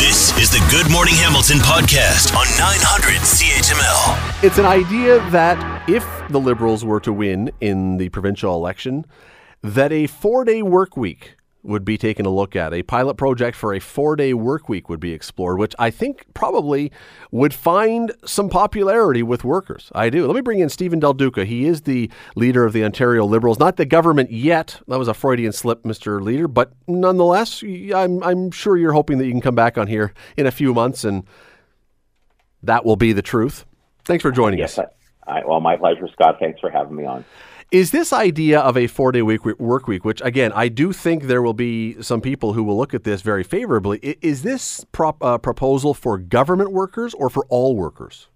This is the Good Morning Hamilton podcast on 900 CHML. It's an idea that if the Liberals were to win in the provincial election, that a four day work week would be taken a look at. A pilot project for a four day work week would be explored, which I think probably would find some popularity with workers. I do. Let me bring in Stephen Del Duca. He is the leader of the Ontario Liberals, not the government yet. That was a Freudian slip, Mr. Leader, but nonetheless, I'm, I'm sure you're hoping that you can come back on here in a few months and that will be the truth. Thanks for joining yes, us. I, I, well, my pleasure, Scott. Thanks for having me on. Is this idea of a four day week work week, which again I do think there will be some people who will look at this very favorably, is this prop, uh, proposal for government workers or for all workers?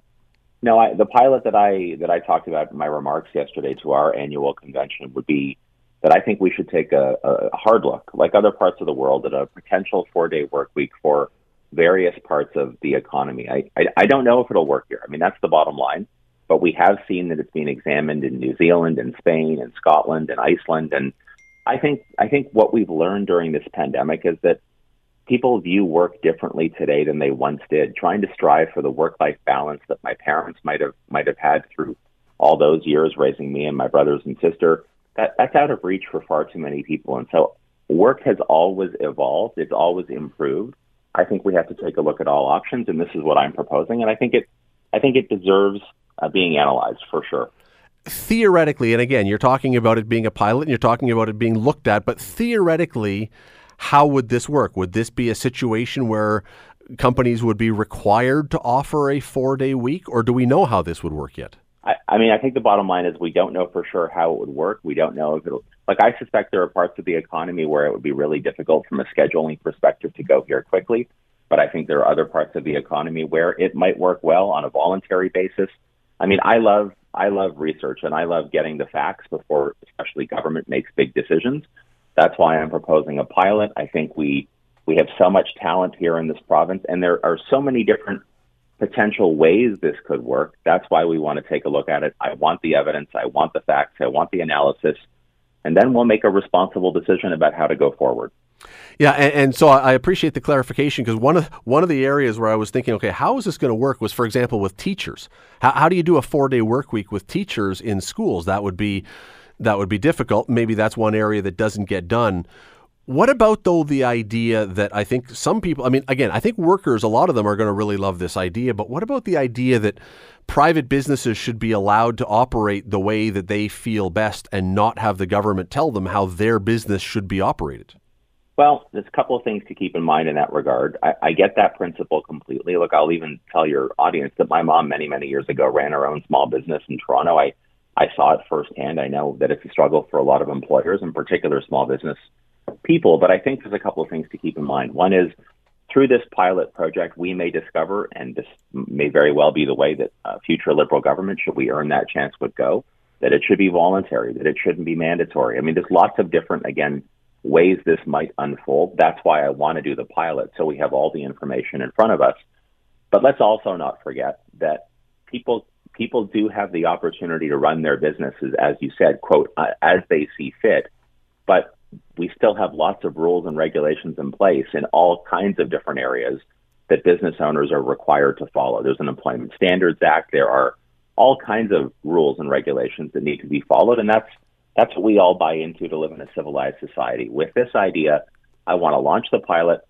No, I, the pilot that I that I talked about in my remarks yesterday to our annual convention would be that I think we should take a, a hard look, like other parts of the world, at a potential four day work week for various parts of the economy. I, I I don't know if it'll work here. I mean, that's the bottom line but we have seen that it's being examined in New Zealand and Spain and Scotland and Iceland. And I think I think what we've learned during this pandemic is that people view work differently today than they once did. Trying to strive for the work life balance that my parents might have might have had through all those years raising me and my brothers and sister, that, that's out of reach for far too many people. And so work has always evolved, it's always improved. I think we have to take a look at all options and this is what I'm proposing and I think it I think it deserves uh, being analyzed for sure. Theoretically, and again, you're talking about it being a pilot and you're talking about it being looked at, but theoretically, how would this work? Would this be a situation where companies would be required to offer a four day week, or do we know how this would work yet? I, I mean, I think the bottom line is we don't know for sure how it would work. We don't know if it'll, like, I suspect there are parts of the economy where it would be really difficult from a scheduling perspective to go here quickly. But I think there are other parts of the economy where it might work well on a voluntary basis. I mean, I love I love research and I love getting the facts before, especially government makes big decisions. That's why I'm proposing a pilot. I think we we have so much talent here in this province, and there are so many different potential ways this could work. That's why we want to take a look at it. I want the evidence. I want the facts. I want the analysis, and then we'll make a responsible decision about how to go forward. Yeah, and, and, so I appreciate the clarification because one of one of the areas where I was thinking, okay, how is this going to work was, for example, with teachers. How, how do you do a four day work week with teachers in schools? That would be that would be difficult. Maybe that's one area that doesn't get done. What about though the idea that I think some people, I mean, again, I think workers, a lot of them are going to really love this idea, but what about the idea that private businesses should be allowed to operate the way that they feel best and not have the government tell them how their business should be operated? Well, there's a couple of things to keep in mind in that regard. I, I get that principle completely. Look, I'll even tell your audience that my mom many, many years ago ran her own small business in Toronto. I, I saw it firsthand. I know that it's a struggle for a lot of employers, in particular small business people. But I think there's a couple of things to keep in mind. One is through this pilot project, we may discover, and this may very well be the way that uh, future Liberal government, should we earn that chance, would go, that it should be voluntary, that it shouldn't be mandatory. I mean, there's lots of different, again, ways this might unfold. That's why I want to do the pilot so we have all the information in front of us. But let's also not forget that people people do have the opportunity to run their businesses, as you said, quote, uh, as they see fit. But we still have lots of rules and regulations in place in all kinds of different areas that business owners are required to follow. There's an Employment Standards Act. There are all kinds of rules and regulations that need to be followed, and that's that's what we all buy into to live in a civilized society. With this idea, I want to launch the pilot.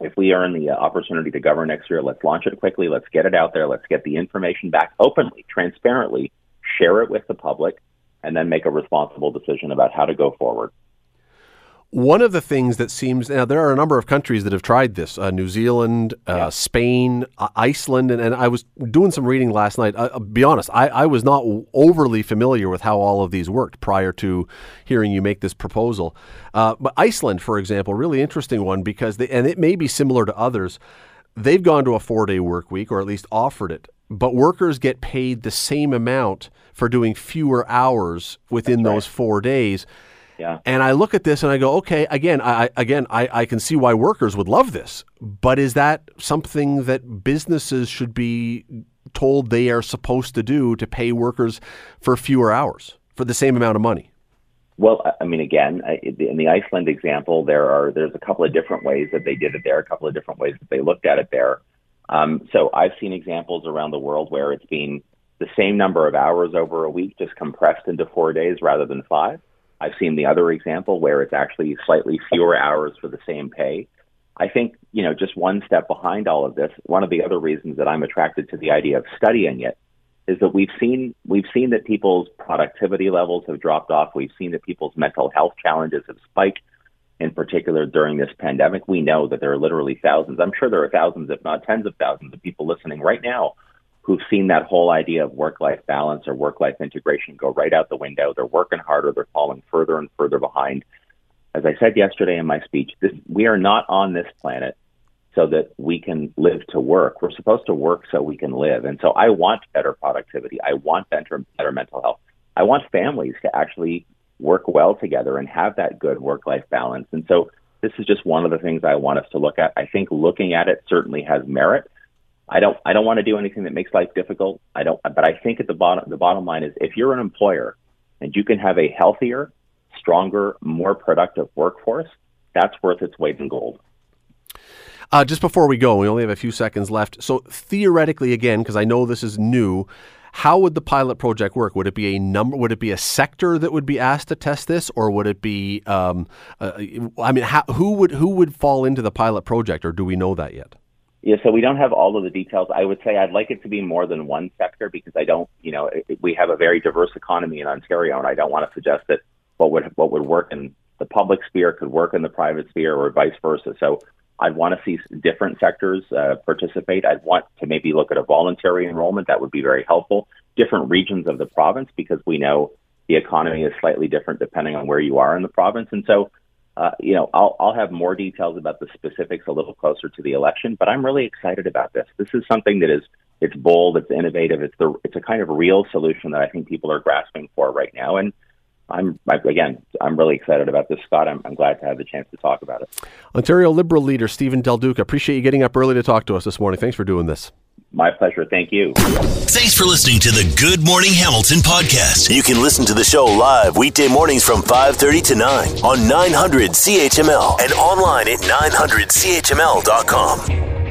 If we earn the uh, opportunity to govern next year, let's launch it quickly. Let's get it out there. Let's get the information back openly, transparently, share it with the public, and then make a responsible decision about how to go forward. One of the things that seems now there are a number of countries that have tried this: uh, New Zealand, uh, yeah. Spain, uh, Iceland, and, and I was doing some reading last night. I'll be honest, I, I was not overly familiar with how all of these worked prior to hearing you make this proposal. Uh, but Iceland, for example, really interesting one because they, and it may be similar to others. They've gone to a four-day work week, or at least offered it, but workers get paid the same amount for doing fewer hours within right. those four days. Yeah. And I look at this and I go, okay, again, I again I, I can see why workers would love this, but is that something that businesses should be told they are supposed to do to pay workers for fewer hours for the same amount of money? Well, I mean, again, in the Iceland example, there are there's a couple of different ways that they did it there, a couple of different ways that they looked at it there. Um, so I've seen examples around the world where it's been the same number of hours over a week, just compressed into four days rather than five. I've seen the other example where it's actually slightly fewer hours for the same pay. I think, you know, just one step behind all of this, one of the other reasons that I'm attracted to the idea of studying it is that we've seen we've seen that people's productivity levels have dropped off. We've seen that people's mental health challenges have spiked in particular during this pandemic. We know that there are literally thousands, I'm sure there are thousands, if not tens of thousands of people listening right now who've seen that whole idea of work life balance or work life integration go right out the window. They're working harder, they're falling further and further behind. As I said yesterday in my speech, this, we are not on this planet so that we can live to work. We're supposed to work so we can live. And so I want better productivity. I want better, better mental health. I want families to actually work well together and have that good work life balance. And so this is just one of the things I want us to look at. I think looking at it certainly has merit. I don't I don't want to do anything that makes life difficult. I don't but I think at the bottom the bottom line is if you're an employer and you can have a healthier, stronger, more productive workforce, that's worth its weight in gold. Uh, just before we go, we only have a few seconds left. So theoretically, again, because I know this is new, how would the pilot project work? Would it be a number? Would it be a sector that would be asked to test this, or would it be? Um, uh, I mean, how, who would who would fall into the pilot project, or do we know that yet? Yeah, so we don't have all of the details. I would say I'd like it to be more than one sector because I don't, you know, we have a very diverse economy in Ontario, and I don't want to suggest that what would what would work in the public sphere could work in the private sphere or vice versa. So I'd want to see different sectors uh, participate. I'd want to maybe look at a voluntary enrollment. That would be very helpful. Different regions of the province, because we know the economy is slightly different depending on where you are in the province. And so, uh, you know, I'll, I'll have more details about the specifics a little closer to the election. But I'm really excited about this. This is something that is it's bold, it's innovative, it's the it's a kind of real solution that I think people are grasping for right now. And I'm again, I'm really excited about this, Scott. I'm, I'm, glad to have the chance to talk about it. Ontario Liberal leader Stephen Del Duca, appreciate you getting up early to talk to us this morning. Thanks for doing this. My pleasure. Thank you. Thanks for listening to the Good Morning Hamilton podcast. You can listen to the show live weekday mornings from 5:30 to 9 on 900 CHML and online at 900CHML.com.